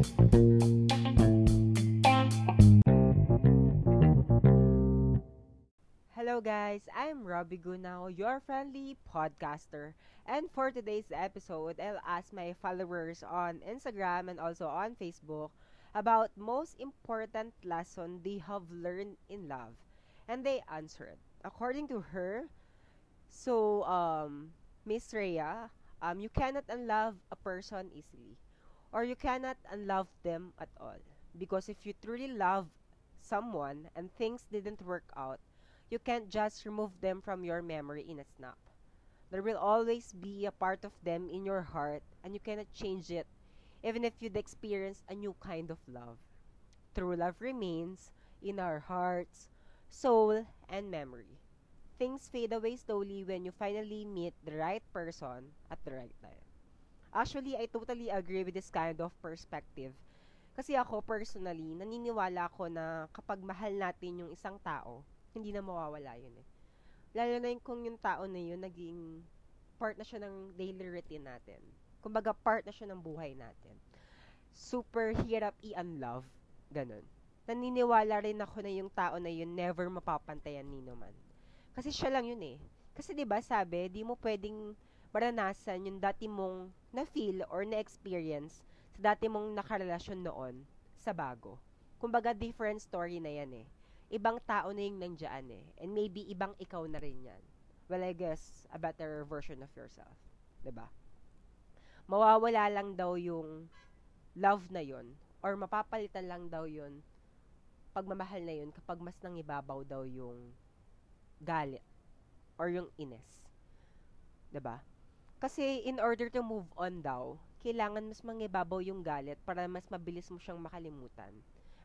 Hello guys, I'm Robbie Gunao, your friendly podcaster. And for today's episode, I'll ask my followers on Instagram and also on Facebook about most important lesson they have learned in love. And they answered. According to her, so um Miss Rhea, um you cannot unlove a person easily or you cannot unlove them at all. Because if you truly love someone and things didn't work out, you can't just remove them from your memory in a snap. There will always be a part of them in your heart, and you cannot change it, even if you'd experience a new kind of love. True love remains in our hearts, soul, and memory. Things fade away slowly when you finally meet the right person at the right time. Actually, I totally agree with this kind of perspective. Kasi ako personally, naniniwala ako na kapag mahal natin yung isang tao, hindi na mawawala yun eh. Lalo na yung kung yung tao na yun, naging part na siya ng daily routine natin. Kumbaga, part na siya ng buhay natin. Super hirap i-unlove. Ganun. Naniniwala rin ako na yung tao na yun never mapapantayan ni naman. Kasi siya lang yun eh. Kasi 'di ba sabi, di mo pwedeng maranasan yung dati mong na-feel or na-experience sa dati mong nakarelasyon noon sa bago. Kumbaga, different story na yan eh ibang tao na yung nandiyan eh. And maybe ibang ikaw na rin yan. Well, I guess, a better version of yourself. ba? Diba? Mawawala lang daw yung love na yon or mapapalitan lang daw yun pagmamahal na yun kapag mas nangibabaw daw yung galit or yung ines. 'Di ba? Kasi in order to move on daw, kailangan mas mangibabaw yung galit para mas mabilis mo siyang makalimutan.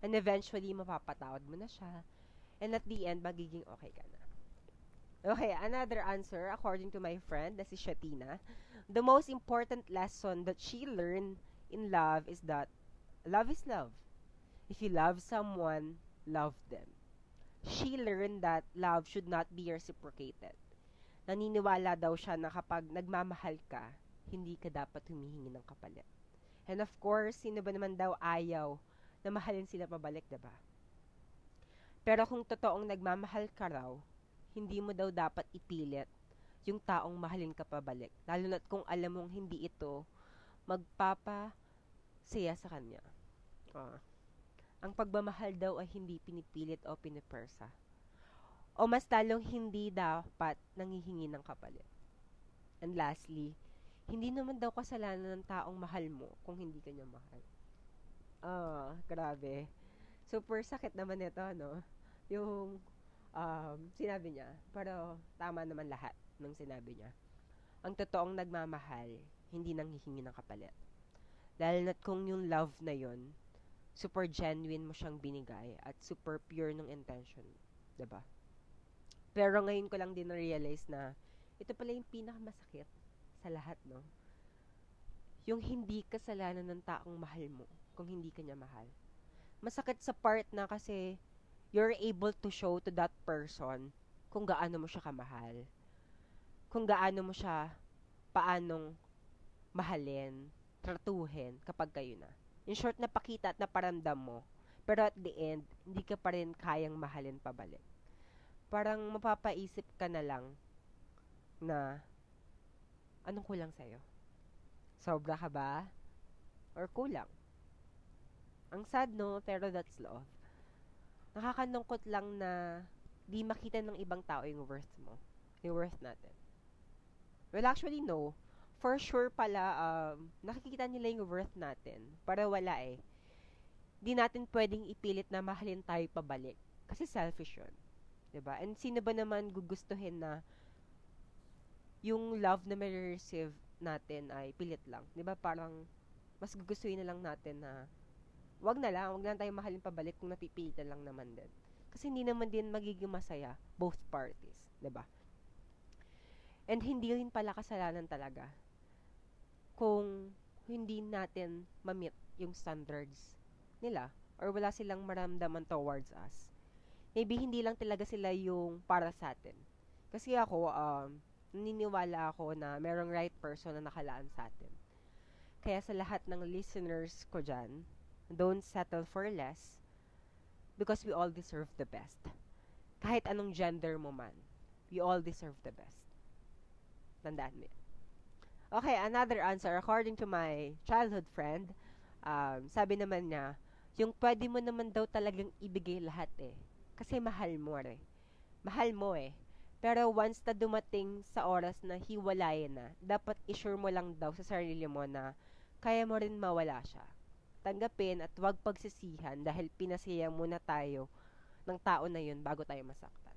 And eventually, mapapatawad mo na siya. And at the end, magiging okay ka na. Okay, another answer, according to my friend, na si Shatina. The most important lesson that she learned in love is that love is love. If you love someone, love them. She learned that love should not be reciprocated. Naniniwala daw siya na kapag nagmamahal ka, hindi ka dapat humihingi ng kapalit. And of course, sino ba naman daw ayaw na mahalin sila pabalik, 'di ba? Pero kung totoong nagmamahal ka raw, hindi mo daw dapat ipilit yung taong mahalin ka pabalik. Lalo na't kung alam mong hindi ito magpapa saya sa kanya. Uh, ang pagmamahal daw ay hindi pinipilit o pinipersa. O mas talong hindi dapat nangihingi ng kapalit. And lastly, hindi naman daw kasalanan ng taong mahal mo kung hindi ka niya mahal. Ah, grabe. Super sakit naman ito, no? Yung um, sinabi niya. Pero tama naman lahat ng sinabi niya. Ang totoong nagmamahal, hindi nang hihingi ng kapalit. Lalo na't kung yung love na yon super genuine mo siyang binigay at super pure ng intention. ba diba? Pero ngayon ko lang din na-realize na ito pala yung pinakamasakit sa lahat, no? Yung hindi kasalanan ng taong mahal mo kung hindi ka niya mahal. Masakit sa part na kasi you're able to show to that person kung gaano mo siya kamahal. Kung gaano mo siya paanong mahalin, tratuhin kapag kayo na. In short, napakita at naparamdam mo. Pero at the end, hindi ka pa rin kayang mahalin pabalik. Parang mapapaisip ka na lang na anong kulang sa'yo? Sobra ka ba? Or kulang? Ang sad no, pero that's love. Nakakalungkot lang na di makita ng ibang tao yung worth mo. Yung worth natin. Well, actually, no. For sure pala, um, nakikita nila yung worth natin. Para wala eh. Di natin pwedeng ipilit na mahalin tayo pabalik. Kasi selfish yun. Ba diba? And sino ba naman gugustuhin na yung love na may receive natin ay pilit lang. 'Di ba? Parang mas gugustuhin na lang natin na wag na lang, wag na lang tayo mahalin pabalik kung napipilitan lang naman din. Kasi hindi naman din magiging masaya both parties, 'di ba? And hindi rin pala kasalanan talaga kung hindi natin ma-meet yung standards nila or wala silang maramdaman towards us. Maybe hindi lang talaga sila yung para sa atin. Kasi ako, um, naniniwala ako na merong right person na nakalaan sa atin. Kaya sa lahat ng listeners ko dyan, Don't settle for less because we all deserve the best. Kahit anong gender mo man, we all deserve the best. Tandaan mo Okay, another answer. According to my childhood friend, um, sabi naman niya, yung pwede mo naman daw talagang ibigay lahat eh. Kasi mahal mo eh. Mahal mo eh. Pero once na dumating sa oras na hiwalayan na, dapat isure mo lang daw sa sarili mo na kaya mo rin mawala siya. Tanggapin at huwag pagsisihan dahil pinasaya muna tayo ng tao na yun bago tayo masaktan.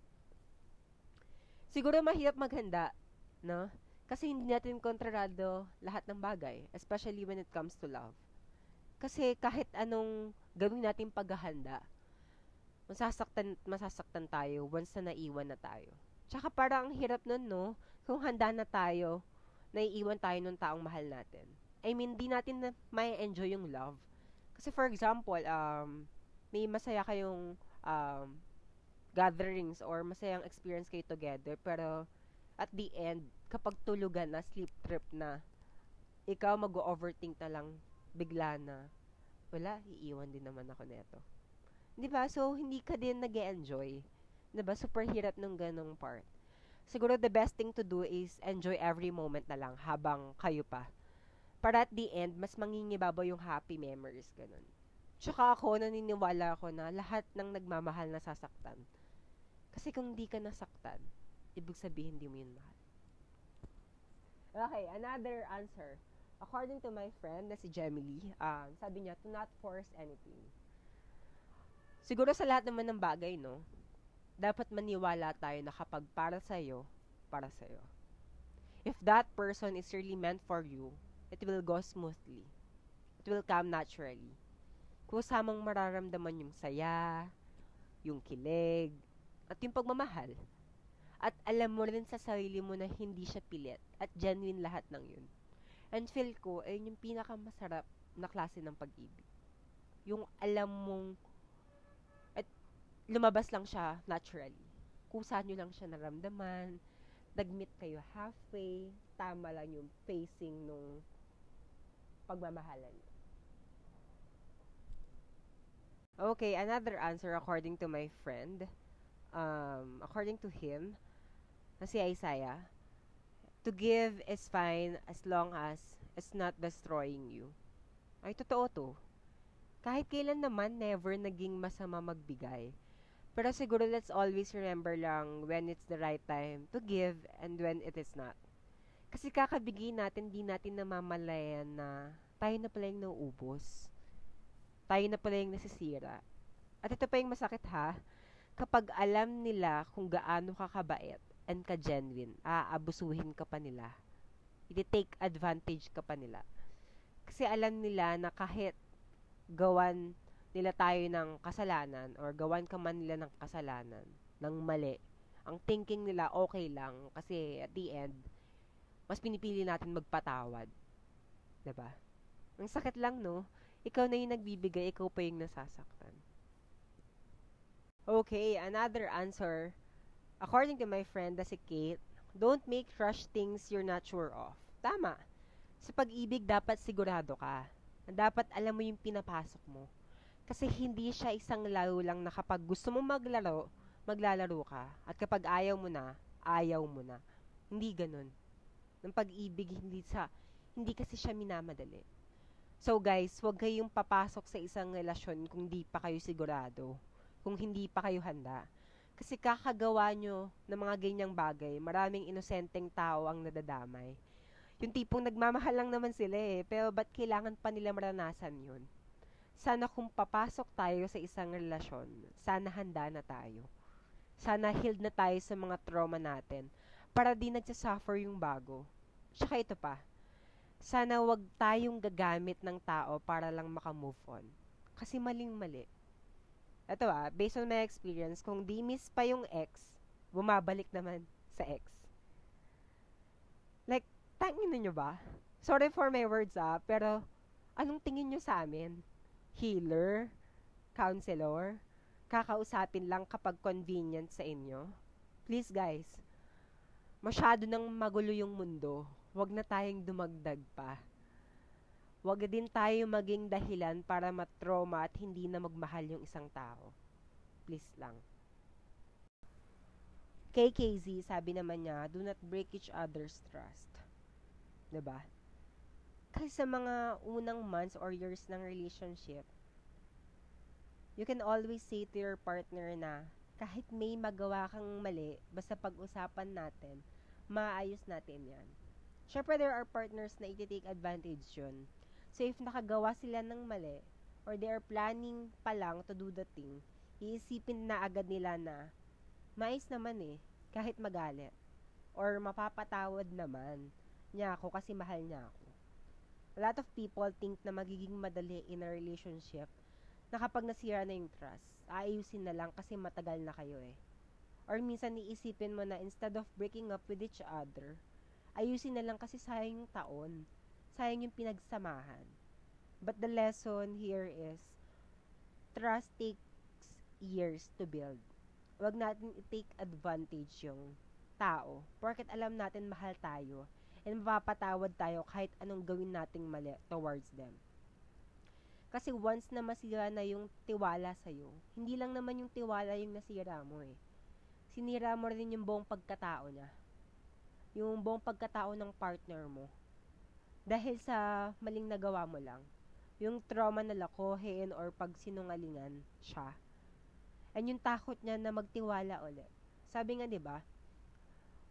Siguro mahirap maghanda, no? Kasi hindi natin kontrolado lahat ng bagay, especially when it comes to love. Kasi kahit anong gawin natin paghahanda, masasaktan, masasaktan tayo once na naiwan na tayo. Tsaka parang ang hirap nun, no? Kung handa na tayo, naiiwan tayo ng taong mahal natin. I mean, di natin na may enjoy yung love. Kasi for example, um, may masaya kayong um, gatherings or masayang experience kayo together, pero at the end, kapag tulugan na, sleep trip na, ikaw mag-overthink na lang bigla na, wala, iiwan din naman ako neto. 'Di ba? So, hindi ka din nag enjoy 'Di ba? Super hirap ng ganong part. Siguro the best thing to do is enjoy every moment na lang habang kayo pa. Para at the end, mas mangingibabaw yung happy memories, ganun. Tsaka ako, naniniwala ako na lahat ng nagmamahal na sasaktan. Kasi kung di ka nasaktan, ibig sabihin hindi mo yun mahal. Okay, another answer. According to my friend na si Gemily, um, sabi niya, to not force anything. Siguro sa lahat naman ng bagay, no? Dapat maniwala tayo na kapag para sa'yo, para sa'yo. If that person is really meant for you, it will go smoothly. It will come naturally. Kung samang mararamdaman yung saya, yung kilig, at yung pagmamahal. At alam mo rin sa sarili mo na hindi siya pilit at genuine lahat ng yun. And feel ko, ayun yung pinakamasarap na klase ng pag-ibig. Yung alam mong lumabas lang siya naturally. Kusa nyo lang siya naramdaman, nag-meet kayo halfway, tama lang yung pacing nung pagmamahalan nyo. Okay, another answer according to my friend. Um, according to him, na si Isaiah, to give is fine as long as it's not destroying you. Ay, totoo to. Kahit kailan naman, never naging masama magbigay. Pero siguro let's always remember lang when it's the right time to give and when it is not. Kasi kakabigay natin, di natin namamalayan na tayo na pala yung nauubos. Tayo na pala yung nasisira. At ito pa yung masakit ha, kapag alam nila kung gaano kakabait and ka-genuine, aabusuhin ka pa nila. I-take advantage ka pa nila. Kasi alam nila na kahit gawan nila tayo ng kasalanan or gawan ka man nila ng kasalanan, ng mali, ang thinking nila okay lang kasi at the end, mas pinipili natin magpatawad. ba? Diba? Ang sakit lang, no? Ikaw na yung nagbibigay, ikaw pa yung nasasaktan. Okay, another answer According to my friend na si Kate, don't make rush things you're not sure of. Tama. Sa pag-ibig, dapat sigurado ka. Dapat alam mo yung pinapasok mo. Kasi hindi siya isang laro lang na kapag gusto mo maglaro, maglalaro ka. At kapag ayaw mo na, ayaw mo na. Hindi ganun. Ng pag-ibig, hindi sa hindi kasi siya minamadali. So guys, huwag kayong papasok sa isang relasyon kung hindi pa kayo sigurado. Kung hindi pa kayo handa kasi kakagawa nyo ng mga ganyang bagay, maraming inosenteng tao ang nadadamay. Yung tipong nagmamahal lang naman sila eh, pero ba't kailangan pa nila maranasan yun? Sana kung papasok tayo sa isang relasyon, sana handa na tayo. Sana healed na tayo sa mga trauma natin para di nagsasuffer yung bago. Tsaka ito pa, sana wag tayong gagamit ng tao para lang makamove on. Kasi maling-mali ito ah, based on my experience, kung di miss pa yung ex, bumabalik naman sa ex. Like, tangin nyo ba? Sorry for my words ah, pero anong tingin nyo sa amin? Healer? Counselor? Kakausapin lang kapag convenient sa inyo? Please guys, masyado nang magulo yung mundo. Huwag na tayong dumagdag pa. Huwag din tayo maging dahilan para matrauma at hindi na magmahal yung isang tao. Please lang. Kay KZ, sabi naman niya, do not break each other's trust. 'Di ba? Kasi sa mga unang months or years ng relationship, you can always say to your partner na kahit may magawa kang mali, basta pag-usapan natin, maayos natin yan. Siyempre, there are partners na iti-take advantage yun. So, if nakagawa sila ng mali, or they are planning pa lang to do the thing, iisipin na agad nila na, mais naman eh, kahit magalit. Or mapapatawad naman niya ako kasi mahal niya ako. A lot of people think na magiging madali in a relationship na kapag nasira na yung trust, aayusin na lang kasi matagal na kayo eh. Or minsan iisipin mo na instead of breaking up with each other, ayusin na lang kasi sayang yung taon. Sayang yung pinagsamahan. But the lesson here is, trust takes years to build. Huwag natin i-take advantage yung tao. Porket alam natin mahal tayo and mapapatawad tayo kahit anong gawin nating mali towards them. Kasi once na masira na yung tiwala sa'yo, hindi lang naman yung tiwala yung nasira mo eh. Sinira mo rin yung buong pagkatao niya. Yung buong pagkatao ng partner mo. Dahil sa maling nagawa mo lang. Yung trauma na lakohin or pag sinungalingan siya. And yung takot niya na magtiwala ulit. Sabi nga 'di ba?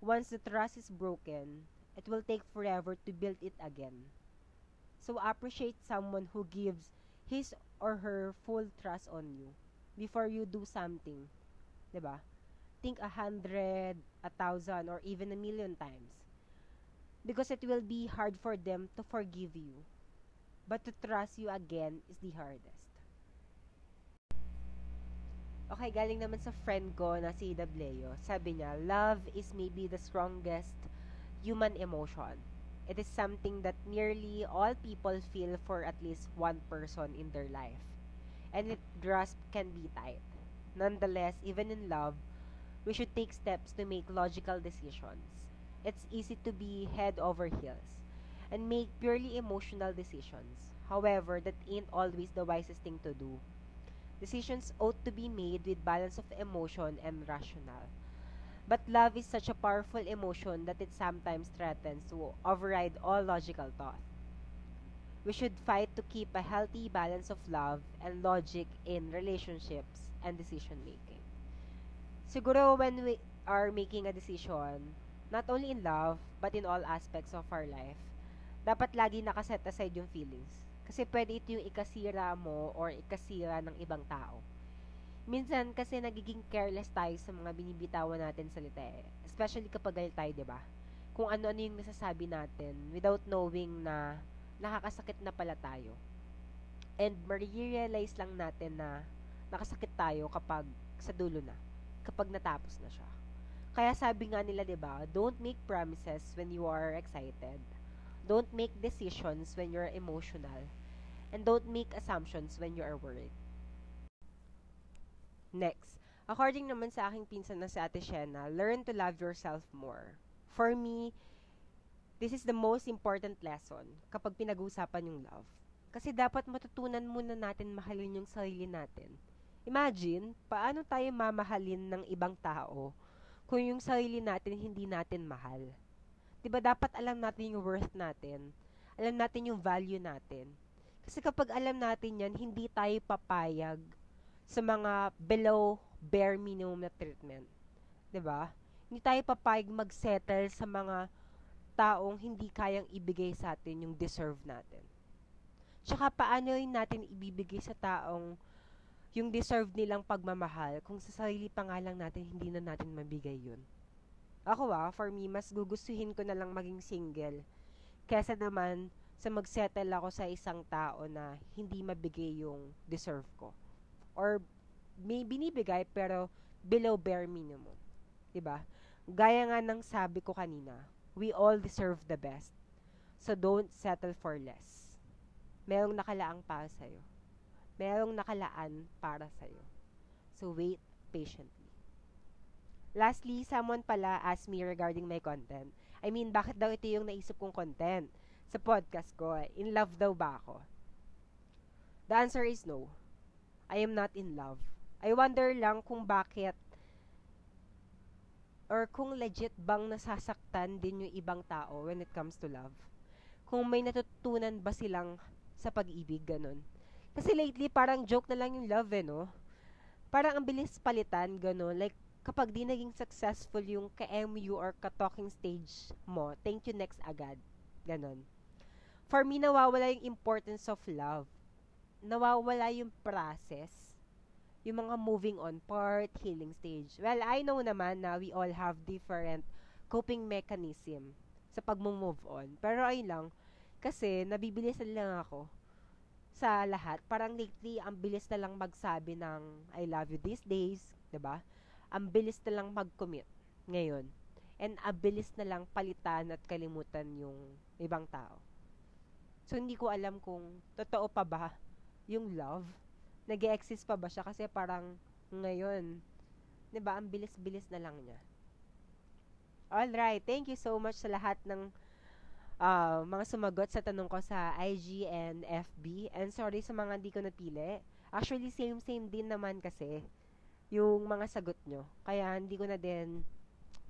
Once the trust is broken, it will take forever to build it again. So appreciate someone who gives his or her full trust on you before you do something. ba? Diba? Think a hundred, a thousand, or even a million times. Because it will be hard for them to forgive you. But to trust you again is the hardest. Okay, galing naman sa friend ko na si Dableo. Sabi niya, love is maybe the strongest human emotion It is something that nearly all people feel for at least one person in their life. And its grasp can be tight. Nonetheless, even in love, we should take steps to make logical decisions. It's easy to be head over heels and make purely emotional decisions. However, that ain't always the wisest thing to do. Decisions ought to be made with balance of emotion and rational. But love is such a powerful emotion that it sometimes threatens to override all logical thought. We should fight to keep a healthy balance of love and logic in relationships and decision making. Siguro when we are making a decision, not only in love, but in all aspects of our life, dapat lagi nakaset aside yung feelings. Kasi pwede ito yung ikasira mo or ikasira ng ibang tao minsan kasi nagiging careless tayo sa mga binibitawan natin salita eh. Especially kapag galit tayo, 'di ba? Kung ano-ano yung nasasabi natin without knowing na nakakasakit na pala tayo. And ma-realize lang natin na nakasakit tayo kapag sa dulo na, kapag natapos na siya. Kaya sabi nga nila, 'di ba, don't make promises when you are excited. Don't make decisions when you're emotional. And don't make assumptions when you are worried. Next, according naman sa aking pinsan na si Ate Shena, learn to love yourself more. For me, this is the most important lesson kapag pinag-uusapan yung love. Kasi dapat matutunan muna natin mahalin yung sarili natin. Imagine, paano tayo mamahalin ng ibang tao kung yung sarili natin hindi natin mahal. 'Di ba dapat alam natin yung worth natin, alam natin yung value natin. Kasi kapag alam natin yan, hindi tayo papayag sa mga below bare minimum na treatment. 'Di ba? Hindi tayo papayag mag-settle sa mga taong hindi kayang ibigay sa atin yung deserve natin. Tsaka paano rin natin ibibigay sa taong yung deserve nilang pagmamahal kung sa sarili pa nga lang natin hindi na natin mabigay yun. Ako ah, for me, mas gugustuhin ko na lang maging single kesa naman sa magsettle ako sa isang tao na hindi mabigay yung deserve ko or may binibigay pero below bare minimum. 'Di ba? Gaya nga ng sabi ko kanina, we all deserve the best. So don't settle for less. Merong nakalaang para sa iyo. Merong nakalaan para sa iyo. So wait patiently. Lastly, someone pala asked me regarding my content. I mean, bakit daw ito yung naisip kong content? sa podcast ko, in love daw ba ako? The answer is no. I am not in love. I wonder lang kung bakit or kung legit bang nasasaktan din yung ibang tao when it comes to love. Kung may natutunan ba silang sa pag-ibig, ganun. Kasi lately, parang joke na lang yung love, eh, no? Parang ang bilis palitan, ganun. Like, kapag di naging successful yung ka-MU or ka-talking stage mo, thank you next agad. Ganon. For me, nawawala yung importance of love. Nawawala yung process. Yung mga moving on part, healing stage. Well, I know naman na we all have different coping mechanism sa pag-move on. Pero ayun lang, kasi nabibilisan lang ako sa lahat. Parang lately, ang bilis na lang magsabi ng I love you these days, ba? ang bilis na lang mag-commit ngayon. And ang bilis na lang palitan at kalimutan yung ibang tao. So, hindi ko alam kung totoo pa ba yung love. nag exist pa ba siya? Kasi parang ngayon, ba, ang bilis-bilis na lang niya. Alright, thank you so much sa lahat ng uh, mga sumagot sa tanong ko sa IG and FB. And sorry sa mga hindi ko napili. Actually, same-same din naman kasi yung mga sagot nyo. Kaya hindi ko na din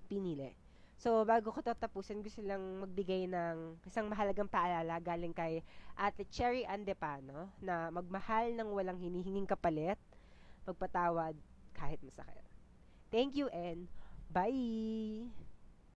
pinili. So, bago ko tatapusin, gusto lang magbigay ng isang mahalagang paalala galing kay Ate Cherry Andepano na magmahal ng walang hinihinging kapalit, magpatawad kahit masakit. Thank you and bye!